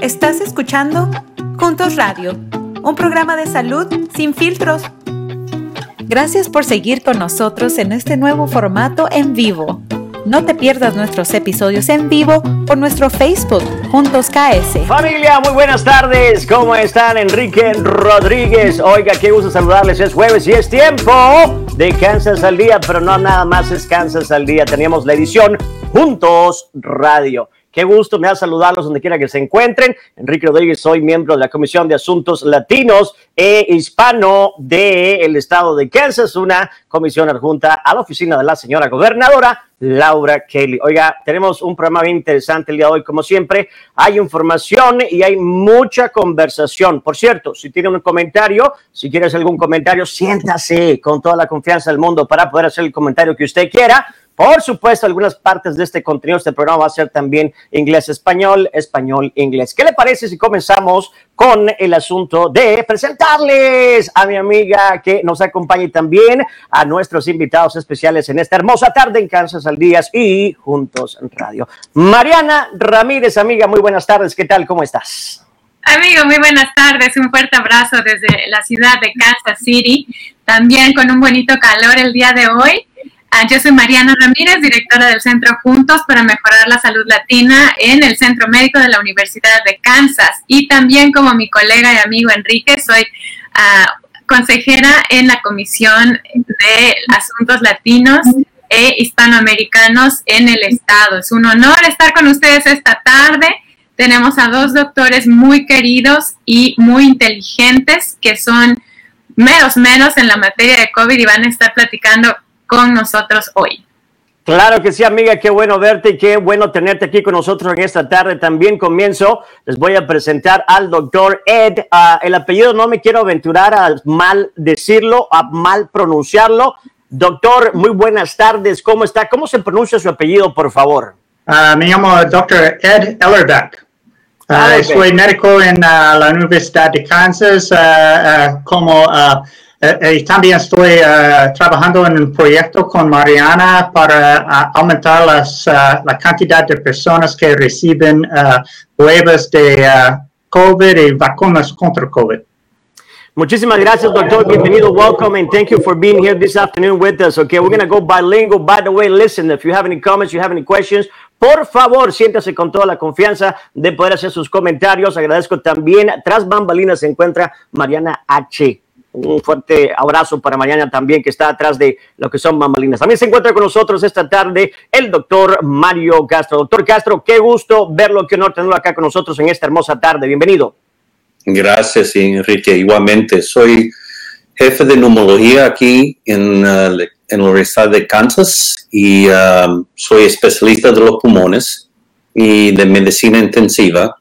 Estás escuchando Juntos Radio, un programa de salud sin filtros. Gracias por seguir con nosotros en este nuevo formato en vivo. No te pierdas nuestros episodios en vivo por nuestro Facebook, Juntos KS. Familia, muy buenas tardes. ¿Cómo están? Enrique Rodríguez. Oiga, qué gusto saludarles. Es jueves y es tiempo de Kansas al Día, pero no nada más es Kansas al Día. Teníamos la edición Juntos Radio. Qué gusto me da saludarlos donde quiera que se encuentren. Enrique Rodríguez, soy miembro de la Comisión de Asuntos Latinos e Hispano del estado de Kansas, una comisión adjunta a la oficina de la señora gobernadora Laura Kelly. Oiga, tenemos un programa bien interesante el día de hoy, como siempre. Hay información y hay mucha conversación. Por cierto, si tiene un comentario, si quieres algún comentario, siéntase con toda la confianza del mundo para poder hacer el comentario que usted quiera. Por supuesto, algunas partes de este contenido, este programa va a ser también inglés-español, español-inglés. ¿Qué le parece si comenzamos con el asunto de presentarles a mi amiga que nos acompañe también a nuestros invitados especiales en esta hermosa tarde en Kansas al Días y Juntos en Radio? Mariana Ramírez, amiga, muy buenas tardes. ¿Qué tal? ¿Cómo estás? Amigo, muy buenas tardes. Un fuerte abrazo desde la ciudad de Kansas City. También con un bonito calor el día de hoy. Ah, yo soy Mariana Ramírez, directora del Centro Juntos para Mejorar la Salud Latina en el Centro Médico de la Universidad de Kansas. Y también como mi colega y amigo Enrique, soy ah, consejera en la Comisión de Asuntos Latinos e Hispanoamericanos en el Estado. Es un honor estar con ustedes esta tarde. Tenemos a dos doctores muy queridos y muy inteligentes que son menos menos en la materia de COVID y van a estar platicando con nosotros hoy. Claro que sí, amiga, qué bueno verte y qué bueno tenerte aquí con nosotros en esta tarde. También comienzo, les voy a presentar al doctor Ed. Uh, el apellido no me quiero aventurar a mal decirlo, a mal pronunciarlo. Doctor, muy buenas tardes, ¿cómo está? ¿Cómo se pronuncia su apellido, por favor? Uh, me llamo Dr. Ed Ellerbeck. Uh, ah, okay. Soy médico en la Universidad de Kansas como eh, eh, también estoy uh, trabajando en un proyecto con Mariana para uh, aumentar las, la cantidad de personas que reciben pruebas de COVID y vacunas contra COVID. Muchísimas gracias, doctor. Bienvenido. Welcome and thank you for being here this afternoon with us. Okay, we're going to go bilingual. By the way, listen, if you have any comments, you have any questions, por favor, siéntase con toda la confianza de poder hacer sus comentarios. Agradezco también. Tras bambalinas se encuentra Mariana H un fuerte abrazo para mañana también, que está atrás de lo que son mamalinas. También se encuentra con nosotros esta tarde el doctor Mario Castro. Doctor Castro, qué gusto verlo, qué honor tenerlo acá con nosotros en esta hermosa tarde. Bienvenido. Gracias, Enrique. Igualmente, soy jefe de neumología aquí en, uh, en la Universidad de Kansas y um, soy especialista de los pulmones y de medicina intensiva.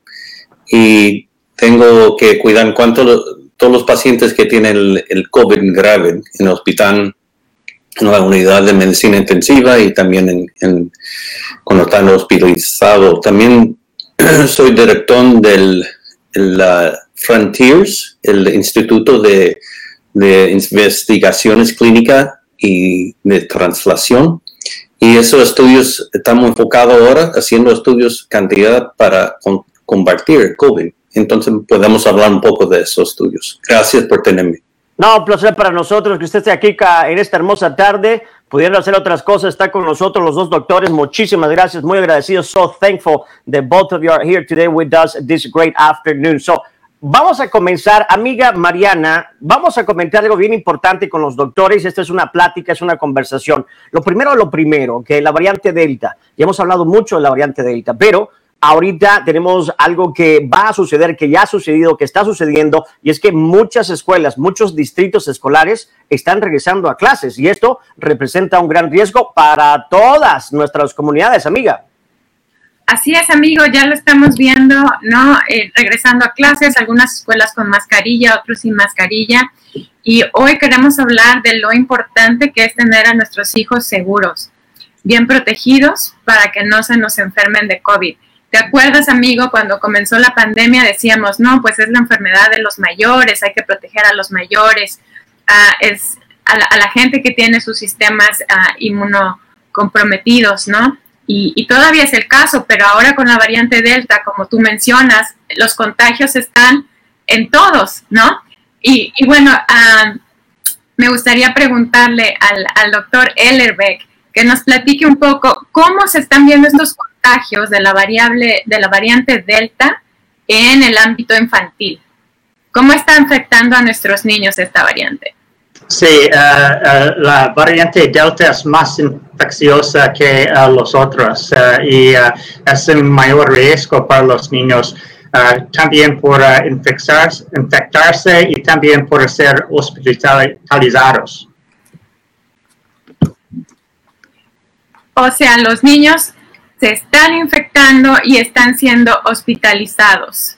Y tengo que cuidar en cuanto todos los pacientes que tienen el, COVID grave en el hospital, en la unidad de medicina intensiva y también en, cuando están hospitalizados. También soy director del Frontiers, el Instituto de, Investigaciones Clínicas y de Translación. Y esos estudios estamos enfocados ahora haciendo estudios cantidad para combatir el COVID. Entonces podemos hablar un poco de esos estudios. Gracias por tenerme. No, un placer para nosotros que usted esté aquí en esta hermosa tarde, pudiendo hacer otras cosas, está con nosotros los dos doctores. Muchísimas gracias, muy agradecidos. So thankful that both of you are here today with us this great afternoon. So, vamos a comenzar, amiga Mariana, vamos a comentar algo bien importante con los doctores. Esta es una plática, es una conversación. Lo primero, lo primero, que la variante Delta, ya hemos hablado mucho de la variante Delta, pero ahorita tenemos algo que va a suceder, que ya ha sucedido, que está sucediendo, y es que muchas escuelas, muchos distritos escolares están regresando a clases y esto representa un gran riesgo para todas nuestras comunidades, amiga. Así es, amigo, ya lo estamos viendo, ¿no? Eh, regresando a clases, algunas escuelas con mascarilla, otros sin mascarilla. Y hoy queremos hablar de lo importante que es tener a nuestros hijos seguros, bien protegidos para que no se nos enfermen de COVID. ¿Te acuerdas, amigo, cuando comenzó la pandemia decíamos, no, pues es la enfermedad de los mayores, hay que proteger a los mayores, es a la, gente que tiene sus sistemas inmunocomprometidos, ¿no? y, todavía es el caso, pero ahora con la variante Delta, como tú mencionas, los contagios están en todos, ¿no? Y, bueno, ah, me gustaría preguntarle al, al doctor Ellerbeck que nos platique un poco cómo se están viendo estos contagios de la variable, de la variante Delta en el ámbito infantil. ¿Cómo está afectando a nuestros niños esta variante? Sí, eh, la variante Delta es más infecciosa que uh, los otros y es un mayor riesgo para los niños. también por infectarse y también por ser hospitalizados. O sea, los niños se están infectando y están siendo hospitalizados.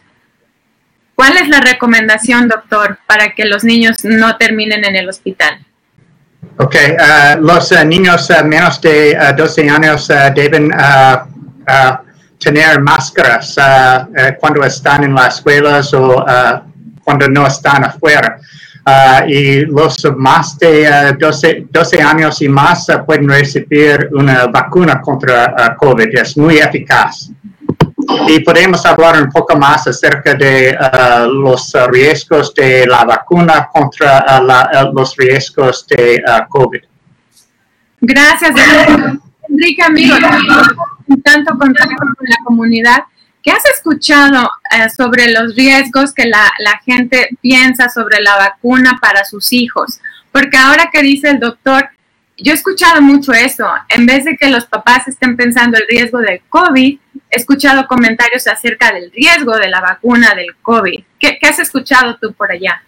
¿Cuál es la recomendación, doctor, para que los niños no terminen en el hospital? Ok, uh, los uh, niños uh, menos de 12 años deben tener máscaras cuando están en las escuelas o cuando no están afuera. Y los más de 12, 12, años y más pueden recibir una vacuna contra COVID. Es muy eficaz y podemos hablar un poco más acerca de uh, los riesgos de la vacuna contra uh, la, uh, los riesgos de COVID. Gracias, Enrique, amigo. Tanto contacto con la comunidad. ¿Qué has escuchado eh, sobre los riesgos que la, la gente piensa sobre la vacuna para sus hijos? Porque ahora que dice el doctor, yo he escuchado mucho eso. En vez de que los papás estén pensando el riesgo del COVID, he escuchado comentarios acerca del riesgo de la vacuna del COVID. ¿Qué, has escuchado tú por allá?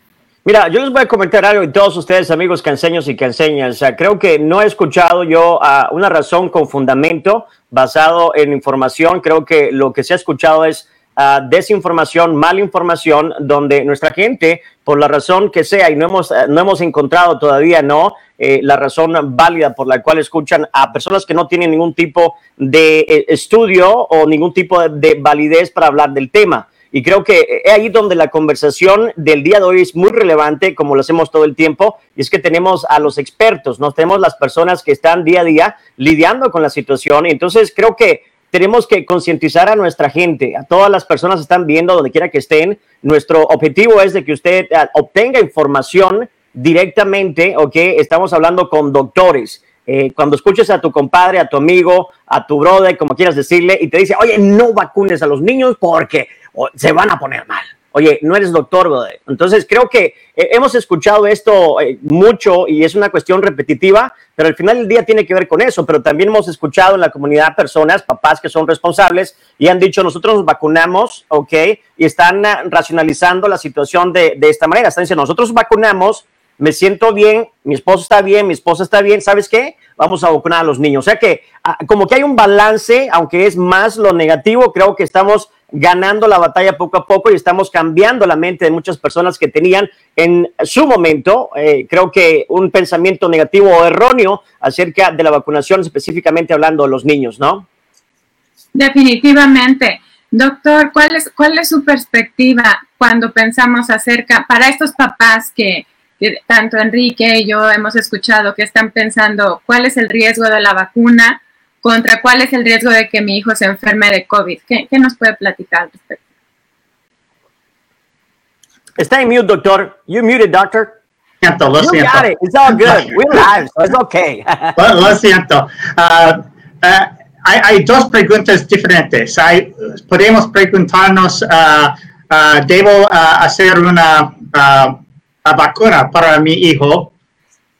Mira, yo les voy a comentar algo y todos ustedes, amigos canseños y canseñas. Creo que no he escuchado yo uh, una razón con fundamento basado en información. Creo que lo que se ha escuchado es uh, desinformación, mala información, donde nuestra gente, por la razón que sea, y no hemos, uh, no hemos encontrado todavía, ¿no? Eh, la razón válida por la cual escuchan a personas que no tienen ningún tipo de eh, estudio o ningún tipo de, validez para hablar del tema. Y creo que es ahí donde la conversación del día de hoy es muy relevante, como lo hacemos todo el tiempo, y es que tenemos a los expertos, ¿no? Tenemos las personas que están día a día lidiando con la situación. Entonces creo que tenemos que concientizar a nuestra gente, a todas las personas que están viendo, donde quiera que estén. Nuestro objetivo es de que usted ah, obtenga información directamente, ¿ok? Estamos hablando con doctores. Eh, cuando escuches a tu compadre, a tu amigo, a tu brother, como quieras decirle, y te dice, oye, no vacunes a los niños porque se van a poner mal. Oye, no eres doctor. Entonces, creo que eh, hemos escuchado esto eh, mucho y es una cuestión repetitiva, pero al final del día tiene que ver con eso. Pero también hemos escuchado en la comunidad personas, papás que son responsables y han dicho, nosotros nos vacunamos, ¿ok? Y están racionalizando la situación de, de esta manera. Están diciendo, nosotros vacunamos me siento bien, mi esposo está bien, mi esposa está bien, ¿sabes qué? Vamos a vacunar a los niños. O sea que ah, como que hay un balance, aunque es más lo negativo, creo que estamos ganando la batalla poco a poco y estamos cambiando la mente de muchas personas que tenían en su momento, eh, creo que un pensamiento negativo o erróneo acerca de la vacunación, específicamente hablando de los niños, ¿no? Definitivamente. Doctor, ¿cuál es, cuál es su perspectiva cuando pensamos acerca, para estos papás que tanto Enrique y yo hemos escuchado que están pensando cuál es el riesgo de la vacuna contra cuál es el riesgo de que mi hijo se enferme de COVID. ¿Qué, qué nos puede platicar al respecto? Está en mute, doctor. You muted, doctor. Siento, lo you siento. Got it. It's all good. We're live, so it's okay. lo, lo, siento. Uh, uh, hay, hay, dos preguntas diferentes. Hay, podemos preguntarnos, uh, ¿debo hacer una la vacuna para mi hijo.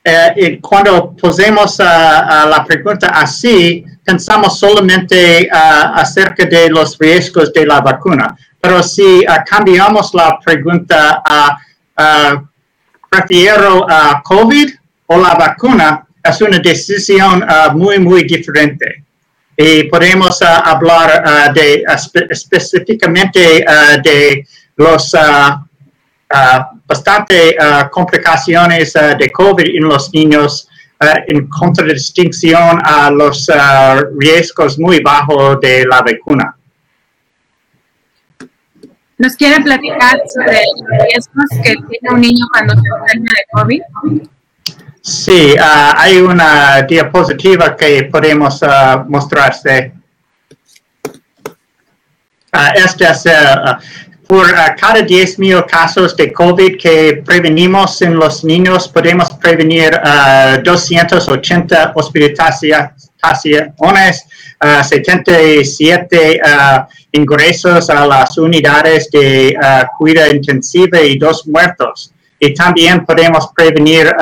Eh, cuando posemos la pregunta así, pensamos solamente acerca de los riesgos de la vacuna. Pero si cambiamos la pregunta a prefiero COVID o la vacuna, es una decisión muy, muy diferente. Y podemos hablar de, específicamente de los Uh, bastante uh, complicaciones uh, de COVID en los niños en contradistinción a los riesgos muy bajos de la vacuna. ¿Nos quiere platicar sobre los riesgos que tiene un niño cuando se enferma de COVID? Sí, uh, hay una diapositiva que podemos uh, mostrarse. Uh, esta es por cada 10.000 casos de COVID que prevenimos en los niños, podemos prevenir 280 hospitalizaciones, 77 ingresos a las unidades de cuidado intensiva y dos muertos. Y también podemos prevenir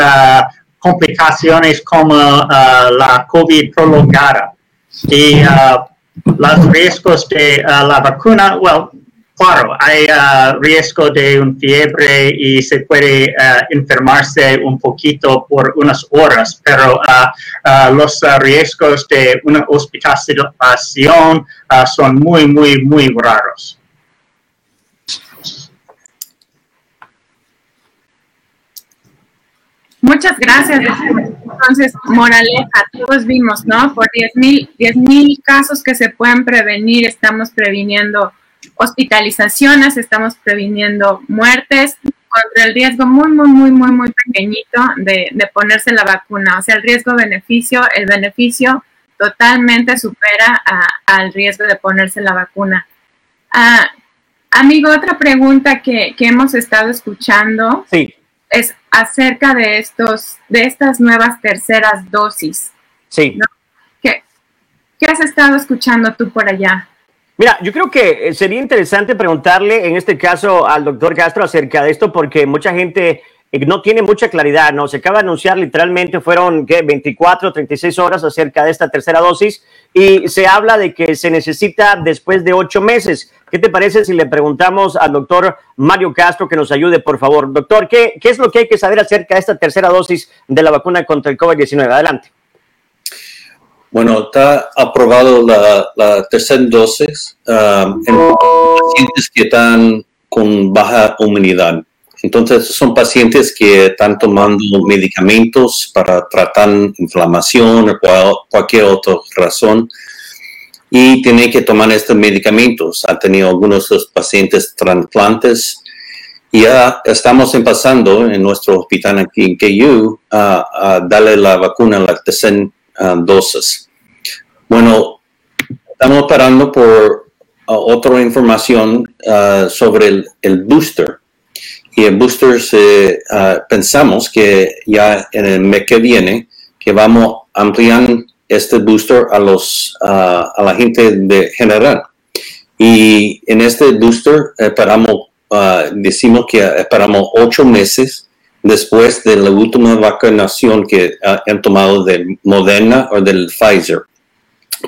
complicaciones como uh, la COVID prolongada. Y uh, los riesgos de uh, la vacuna, well, hay riesgo de un fiebre y se puede enfermarse un poquito por unas horas, pero los riesgos de una hospitalización son muy, muy, muy raros. Muchas gracias. Entonces, moraleja, todos vimos, ¿no? Por 10 mil casos que se pueden prevenir, estamos previniendo hospitalizaciones, estamos previniendo muertes contra el riesgo muy, muy, muy, muy, muy pequeñito de, ponerse la vacuna. O sea, el riesgo-beneficio, el beneficio totalmente supera al riesgo de ponerse la vacuna. Ah, amigo, otra pregunta que, que hemos estado escuchando. Sí es acerca de estos, de estas nuevas terceras dosis. Sí. ¿Qué, has estado escuchando tú por allá? Mira, yo creo que eh, sería interesante preguntarle en este caso al doctor Castro acerca de esto, porque mucha gente eh, no tiene mucha claridad, ¿no? Se acaba de anunciar literalmente, fueron ¿qué? 24, 36 horas acerca de esta tercera dosis y se habla de que se necesita después de ocho meses. ¿Qué te parece si le preguntamos al doctor Mario Castro que nos ayude, por favor? Doctor, ¿qué, qué es lo que hay que saber acerca de esta tercera dosis de la vacuna contra el COVID-19? Adelante. Bueno, está aprobado la, la tercera dosis um, en pacientes que están con baja inmunidad. Entonces, son pacientes que están tomando medicamentos para tratar inflamación o cualquier otra razón y tiene que tomar estos medicamentos. Ha tenido algunos de los pacientes trasplantes y ya estamos empezando en nuestro hospital aquí en KU a, darle la vacuna a la tercera dosis. Bueno, estamos parando por otra información uh, sobre el, booster. Y el booster uh, pensamos que ya en el mes que viene que vamos ampliando este booster a, los, a la gente de general. Y en este booster esperamos, decimos que esperamos ocho meses después de la última vacunación que han tomado de Moderna o del Pfizer.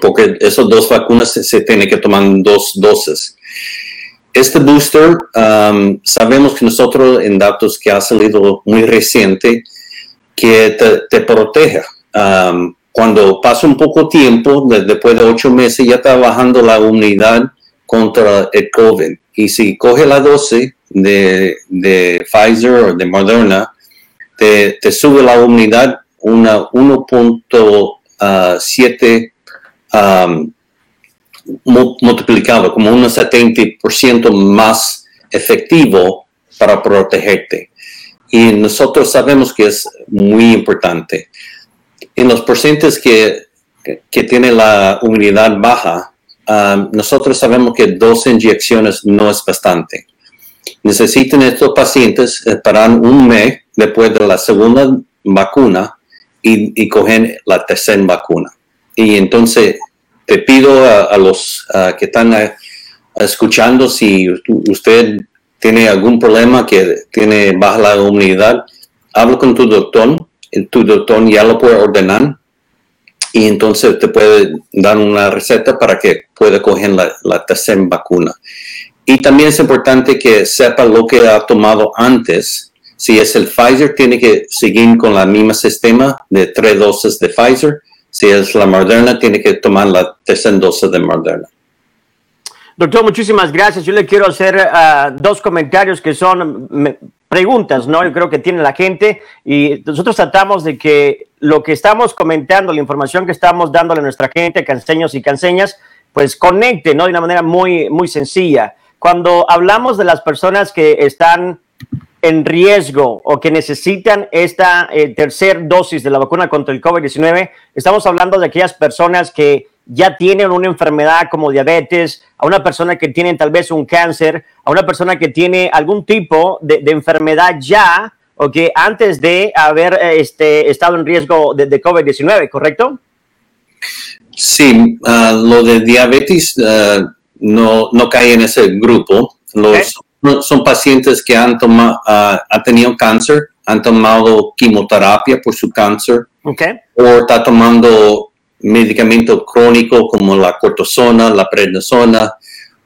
Porque esas dos vacunas se, tienen que tomar dos dosis. Este booster, sabemos que nosotros en datos que ha salido muy reciente, que te, te protege. Um, cuando pasa un poco tiempo, después de ocho meses, ya está bajando la unidad contra el COVID. Y si coge la dosis de, de Pfizer o de Moderna, te, sube la unidad una 1.7 um, multiplicado, como un 70% más efectivo para protegerte. Y nosotros sabemos que es muy importante en los pacientes que, que tienen la unidad baja, nosotros sabemos que dos inyecciones no es bastante. Necesitan estos pacientes esperar un mes después de la segunda vacuna y, cogen la tercera vacuna. Y entonces te pido a, los que están escuchando si usted tiene algún problema que tiene baja la unidad, habla con tu doctor tu doctor ya lo puede ordenar y entonces te puede dar una receta para que pueda coger la, tercera vacuna. Y también es importante que sepa lo que ha tomado antes. Si es el Pfizer, tiene que seguir con la misma sistema de tres dosis de Pfizer. Si es la Moderna, tiene que tomar la tercera dosis de Moderna. Doctor, muchísimas gracias. Yo le quiero hacer ah, dos comentarios que son preguntas, ¿no? Yo creo que tiene la gente y nosotros tratamos de que lo que estamos comentando, la información que estamos dándole a nuestra gente, canseños y canseñas, pues conecte, ¿no? De una manera muy, muy sencilla. Cuando hablamos de las personas que están en riesgo o que necesitan esta eh, tercer dosis de la vacuna contra el COVID-19, estamos hablando de aquellas personas que ya tienen una enfermedad como diabetes, a una persona que tiene tal vez un cáncer, a una persona que tiene algún tipo de, enfermedad ya o que antes de haber eh, este, estado en riesgo de, COVID-19, ¿correcto? Sí, ah, lo de diabetes ah, no, no cae en ese grupo. Los, Son pacientes que han, tomado, ah, tenido cáncer, han tomado quimioterapia por su cáncer, okay. o está tomando medicamento crónico como la cortisona, la prednisona,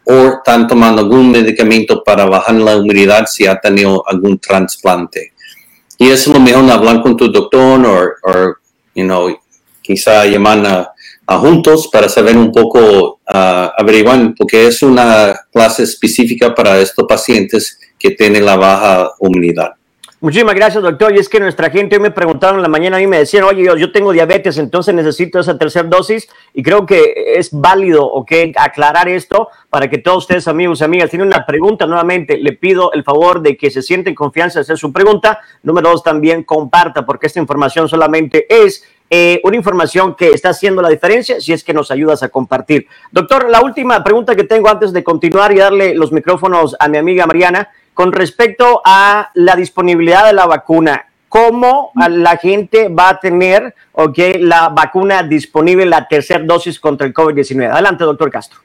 o están tomando algún medicamento para bajar la humedad si ha tenido algún trasplante. Y es lo mejor hablar con tu doctor o, you know, quizá llamar a, juntos para saber un poco, uh, averiguar, porque es una clase específica para estos pacientes que tienen la baja humedad. Muchísimas gracias, doctor. Y es que nuestra gente me preguntaron en la mañana, a mí me decían, oye, yo, tengo diabetes, entonces necesito esa tercera dosis. Y creo que es válido, ok, aclarar esto para que todos ustedes, amigos y amigas, tienen una pregunta nuevamente. Le pido el favor de que se sienten confianza de hacer su pregunta. Número dos, también comparta, porque esta información solamente es eh, una información que está haciendo la diferencia si es que nos ayudas a compartir. Doctor, la última pregunta que tengo antes de continuar y darle los micrófonos a mi amiga Mariana con respecto a la disponibilidad de la vacuna. ¿Cómo la gente va a tener okay, la vacuna disponible, la tercera dosis contra el COVID-19? Adelante, doctor Castro.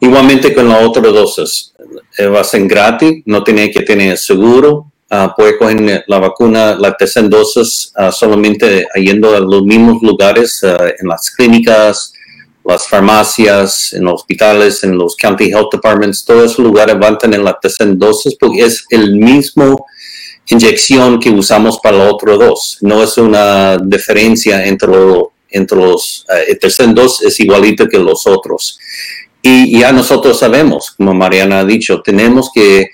Igualmente con la otra dosis. Eh, va a ser gratis, no tiene que tener seguro. Uh, puede coger la vacuna, la tercera dosis, uh, solamente yendo a los mismos lugares, uh, en las clínicas, las farmacias, en los hospitales, en los county health departments, todos esos lugares van a tener la tercera dosis porque es el mismo inyección que usamos para la otra dos. No es una diferencia entre, entre los, el tercer dos es igualito que los otros. Y ya nosotros sabemos, como Mariana ha dicho, tenemos que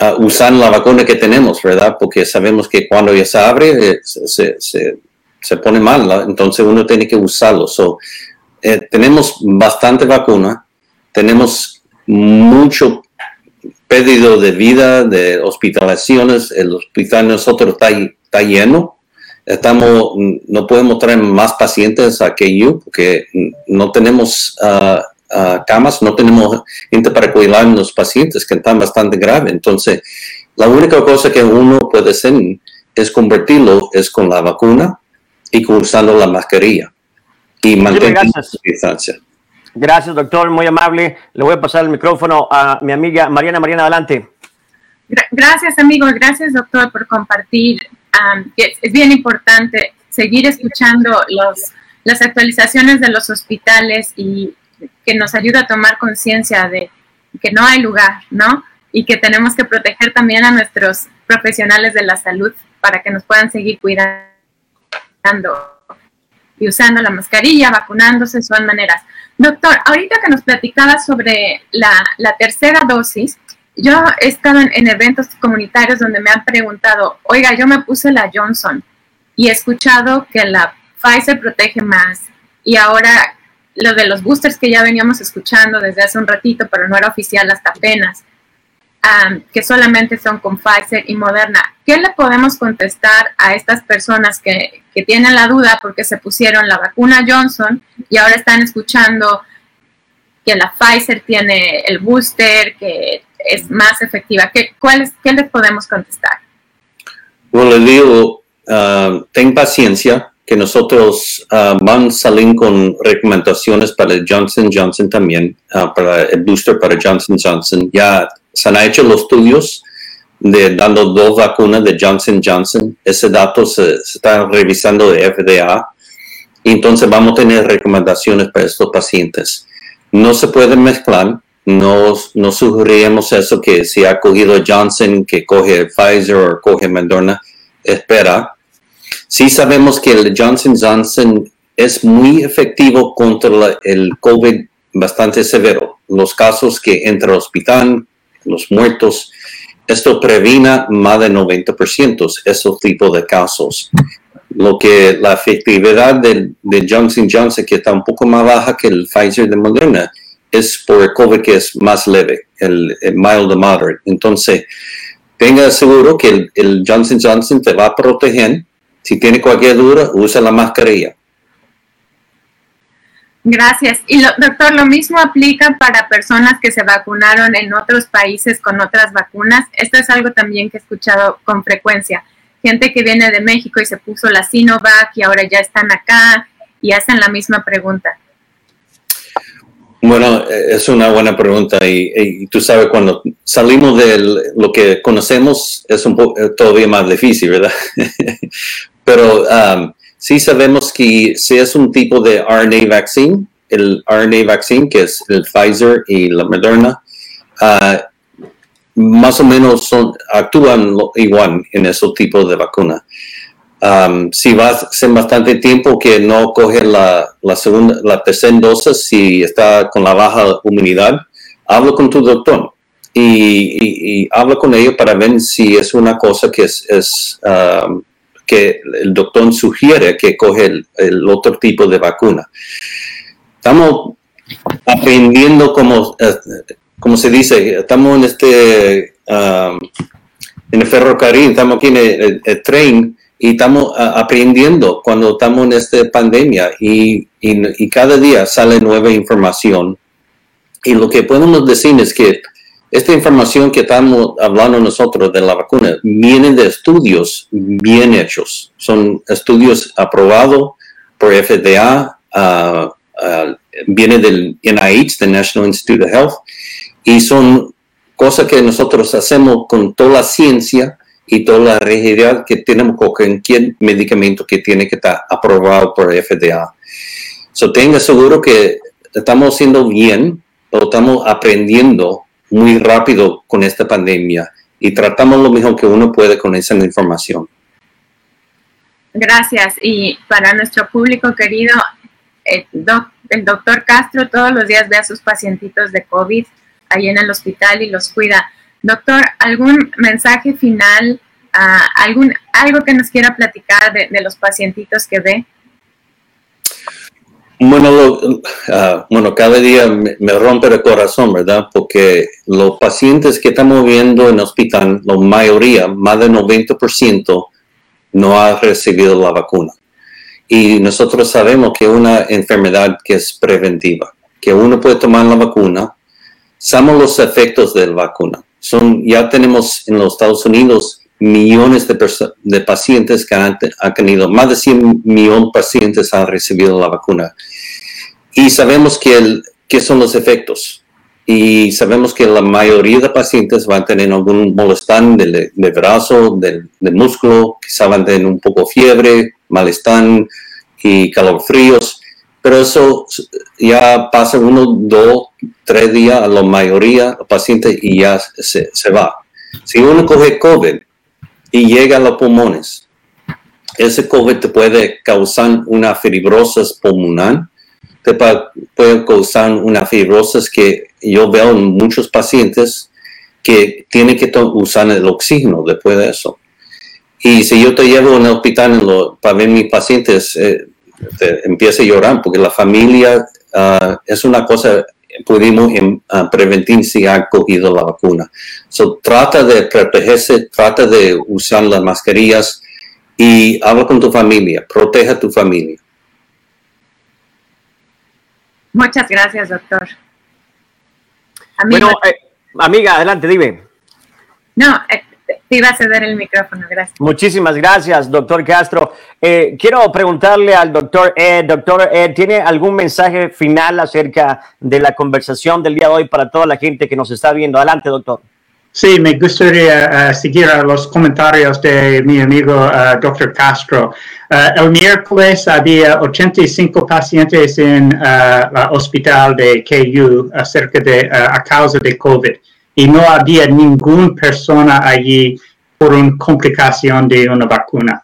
uh, usar la vacuna que tenemos, ¿verdad? Porque sabemos que cuando ya se abre, eh, se, se, se, pone mal, entonces uno tiene que usarlo. So, eh, tenemos bastante vacuna, tenemos mucho pedido de vida, de hospitalizaciones, el hospital nosotros está, está lleno, estamos, no podemos traer más pacientes a KU porque no tenemos ah, camas, no tenemos gente para cuidar a los pacientes que están bastante graves. Entonces, la única cosa que uno puede hacer es convertirlo es con la vacuna y usando la mascarilla y mantener distancia. Gracias, doctor, muy amable. Le voy a pasar el micrófono a mi amiga Mariana. Mariana, adelante. Gracias, amigo. Gracias, doctor, por compartir. es, bien importante seguir escuchando los, las actualizaciones de los hospitales y que nos ayuda a tomar conciencia de que no hay lugar, ¿no? Y que tenemos que proteger también a nuestros profesionales de la salud para que nos puedan seguir cuidando y usando la mascarilla, vacunándose, son maneras. Doctor, ahorita que nos platicaba sobre la, tercera dosis, yo he estado en, eventos comunitarios donde me han preguntado, oiga, yo me puse la Johnson y he escuchado que la Pfizer protege más y ahora lo de los boosters que ya veníamos escuchando desde hace un ratito, pero no era oficial hasta apenas, que solamente son con Pfizer y Moderna. ¿Qué le podemos contestar a estas personas que, que tienen la duda porque se pusieron la vacuna Johnson y ahora están escuchando que la Pfizer tiene el booster, que es más efectiva? ¿Qué, cuál ¿qué les podemos contestar? Bueno, le digo, uh, ten paciencia, que nosotros uh, van a salir con recomendaciones para Johnson Johnson también, uh, para el booster para Johnson Johnson. Ya se han hecho los estudios de dando dos vacunas de Johnson Johnson. Ese dato se, está revisando de FDA. Entonces vamos a tener recomendaciones para estos pacientes. No se pueden mezclar. No, no eso que si ha cogido Johnson, que coge Pfizer o coge Moderna, espera. Sí sabemos que el Johnson Johnson es muy efectivo contra el COVID bastante severo. Los casos que entra al hospital, los muertos. Esto previna más de 90% esos tipos de casos. Lo que la efectividad de, Johnson Johnson, que está un poco más baja que el Pfizer de Moderna, es por el COVID que es más leve, el, mild to moderate. Entonces, tenga seguro que el, el Johnson Johnson te va a proteger. Si tiene cualquier duda, usa la mascarilla. Gracias. Y doctor, lo mismo aplica para personas que se vacunaron en otros países con otras vacunas. Esto es algo también que he escuchado con frecuencia. Gente que viene de México y se puso la Sinovac y ahora ya están acá y hacen la misma pregunta. Bueno, es una buena pregunta y, tú sabes, cuando salimos de lo que conocemos es un poco todavía más difícil, ¿verdad? Pero um, Sí sabemos que si es un tipo de RNA vaccine, el RNA vaccine, que es el Pfizer y la Moderna, ah, más o menos actúan igual en ese tipo de vacuna. si va a ser bastante tiempo que no coge la, segunda, la tercera dosis, si está con la baja inmunidad, habla con tu doctor y, habla con ellos para ver si es una cosa que es, que el doctor sugiere que coge el, otro tipo de vacuna. Estamos aprendiendo como, eh, como se dice, estamos en este, um, en el ferrocarril, estamos aquí en el, tren y estamos aprendiendo cuando estamos en esta pandemia y, y, cada día sale nueva información. Y lo que podemos decir es que esta información que estamos hablando nosotros de la vacuna viene de estudios bien hechos. Son estudios aprobados por FDA, uh, uh, viene del NIH, the National Institute of Health, y son cosas que nosotros hacemos con toda la ciencia y toda la rigidez que tenemos con cualquier medicamento que tiene que estar aprobado por FDA. So tenga seguro que estamos haciendo bien, pero estamos aprendiendo muy rápido con esta pandemia y tratamos lo mejor que uno puede con esa información. Gracias. Y para nuestro público querido, el, doctor Castro todos los días ve a sus pacientitos de COVID ahí en el hospital y los cuida. Doctor, ¿algún mensaje final, uh, algún, algo que nos quiera platicar de, de los pacientitos que ve? Bueno, ah, bueno, cada día me, rompe el corazón, ¿verdad? Porque los pacientes que estamos viendo en el hospital, la mayoría, más del 90%, no ha recibido la vacuna. Y nosotros sabemos que es una enfermedad que es preventiva, que uno puede tomar la vacuna, sabemos los efectos de la vacuna. Son, ya tenemos en los Estados Unidos millones de, de pacientes que han, tenido, más de 100 millones de pacientes han recibido la vacuna. Y sabemos que, que son los efectos. Y sabemos que la mayoría de pacientes van a tener algún molestar del, brazo, del, músculo, quizá van a tener un poco fiebre, malestar y calofríos. Pero eso ya pasa uno, dos, tres días a la mayoría de pacientes y ya se, se va. Si uno coge COVID y llega a los pulmones. Ese COVID te puede causar una fibrosis pulmonar, te puede causar una fibrosis que yo veo en muchos pacientes que tienen que usar el oxígeno después de eso. Y si yo te llevo en el hospital para ver mis pacientes, eh, empieza a llorar porque la familia ah, es una cosa pudimos uh, prevenir si ha cogido la vacuna. So, trata de protegerse, trata de usar las mascarillas y habla con tu familia, proteja a tu familia. Muchas gracias, doctor. Amiga, bueno, eh, amiga, adelante, dime. No, eh, te iba a ceder el micrófono, gracias. Muchísimas gracias, doctor Castro. Eh, quiero preguntarle al doctor Ed, doctor Ed, ¿tiene algún mensaje final acerca de la conversación del día de hoy para toda la gente que nos está viendo? Adelante, doctor. Sí, me gustaría uh, seguir a los comentarios de mi amigo uh, doctor Castro. Uh, el miércoles había 85 pacientes en el hospital de KU acerca de, a causa de COVID y no había ninguna persona allí por una complicación de una vacuna.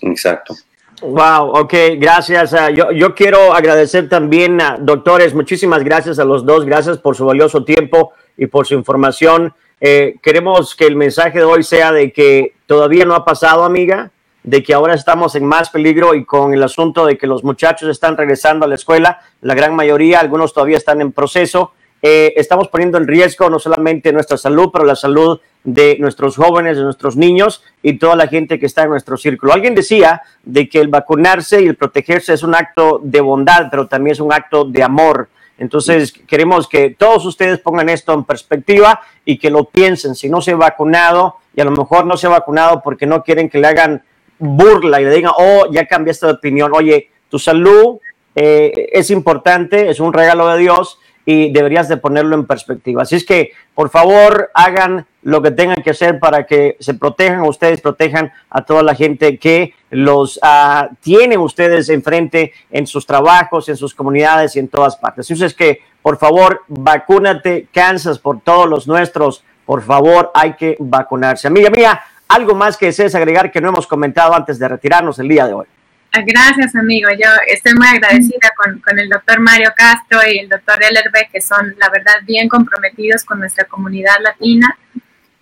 Exacto. Wow, ok, gracias. Ah, yo, yo, quiero agradecer también, a doctores, muchísimas gracias a los dos, gracias por su valioso tiempo y por su información. Eh, queremos que el mensaje de hoy sea de que todavía no ha pasado, amiga, de que ahora estamos en más peligro y con el asunto de que los muchachos están regresando a la escuela, la gran mayoría, algunos todavía están en proceso eh, estamos poniendo en riesgo no solamente nuestra salud, pero la salud de nuestros jóvenes, de nuestros niños y toda la gente que está en nuestro círculo. Alguien decía de que el vacunarse y el protegerse es un acto de bondad, pero también es un acto de amor. Entonces, queremos que todos ustedes pongan esto en perspectiva y que lo piensen. Si no se ha vacunado y a lo mejor no se ha vacunado porque no quieren que le hagan burla y le digan, oh, ya cambiaste de opinión. Oye, tu salud eh, es importante, es un regalo de Dios y deberías de ponerlo en perspectiva. Así es que, por favor, hagan lo que tengan que hacer para que se protejan ustedes, protejan a toda la gente que los uh, tienen ustedes enfrente en sus trabajos, en sus comunidades y en todas partes. Así es que, por favor, vacúnate, Kansas, por todos los nuestros. Por favor, hay que vacunarse. Amiga mía, algo más que desees agregar que no hemos comentado antes de retirarnos el día de hoy. Gracias, amigo. Yo estoy muy agradecida con, con el doctor Mario Castro y el doctor Ellerbeck, que son, la verdad, bien comprometidos con nuestra comunidad latina.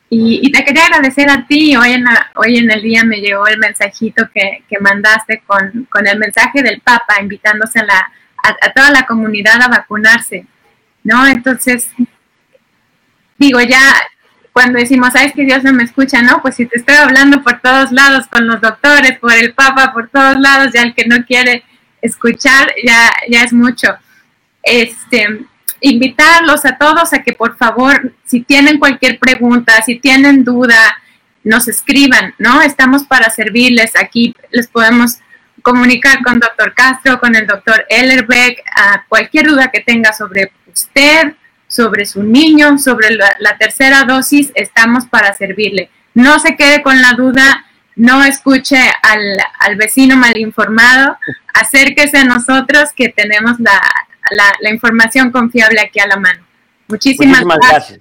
Y, te quería agradecer a ti. Hoy en, hoy en el día me llegó el mensajito que, que mandaste con, con, el mensaje del Papa, invitándose a, la, a, a toda la comunidad a vacunarse. ¿No? Entonces, digo, ya cuando decimos, sabes que Dios no me escucha, no, pues si te estoy hablando por todos lados, con los doctores, por el Papa, por todos lados, ya el que no quiere escuchar, ya, ya es mucho. Este, invitarlos a todos a que por favor, si tienen cualquier pregunta, si tienen duda, nos escriban, ¿no? Estamos para servirles. Aquí les podemos comunicar con doctor Castro, con el doctor Ellerbeck, a cualquier duda que tenga sobre usted, sobre su niño, sobre la, tercera dosis, estamos para servirle. No se quede con la duda, no escuche al, al vecino mal informado, acérquese a nosotros que tenemos la, la, información confiable aquí a la mano. Muchísimas, gracias.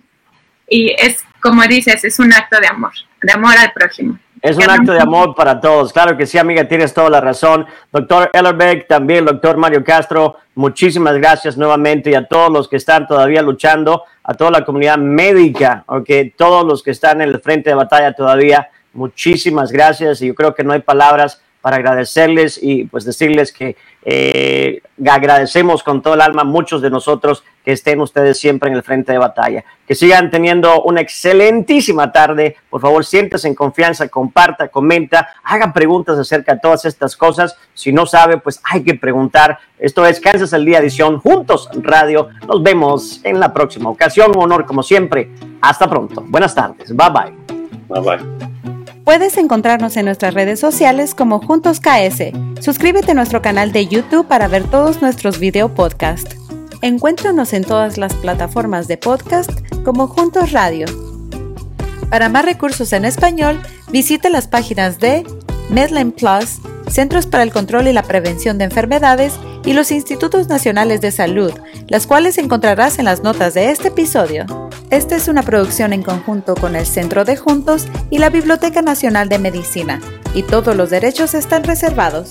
Y es, como dices, es un acto de amor, de amor al prójimo. Es un acto de amor para todos. Claro que sí, amiga, tienes toda la razón. Doctor Ellerbeck, también doctor Mario Castro, muchísimas gracias nuevamente y a todos los que están todavía luchando, a toda la comunidad médica, okay, todos los que están en el frente de batalla todavía, muchísimas gracias y yo creo que no hay palabras para agradecerles y pues decirles que eh, agradecemos con todo el alma muchos de nosotros que estén ustedes siempre en el frente de batalla. Que sigan teniendo una excelentísima tarde. Por favor, siéntase en confianza, comparta, comenta, haga preguntas acerca de todas estas cosas. Si no sabe, pues hay que preguntar. Esto es Kansas el Día Edición Juntos Radio. Nos vemos en la próxima ocasión. Un honor como siempre. Hasta pronto. Buenas tardes. Bye bye. Bye bye. Puedes encontrarnos en nuestras redes sociales como Juntos KS. Suscríbete a nuestro canal de YouTube para ver todos nuestros video podcast. Encuéntranos en todas las plataformas de podcast como Juntos Radio. Para más recursos en español, visite las páginas de Medline Plus, Centros para el Control y la Prevención de Enfermedades y los Institutos Nacionales de Salud, las cuales encontrarás en las notas de este episodio. Esta es una producción en conjunto con el Centro de Juntos y la Biblioteca Nacional de Medicina, y todos los derechos están reservados.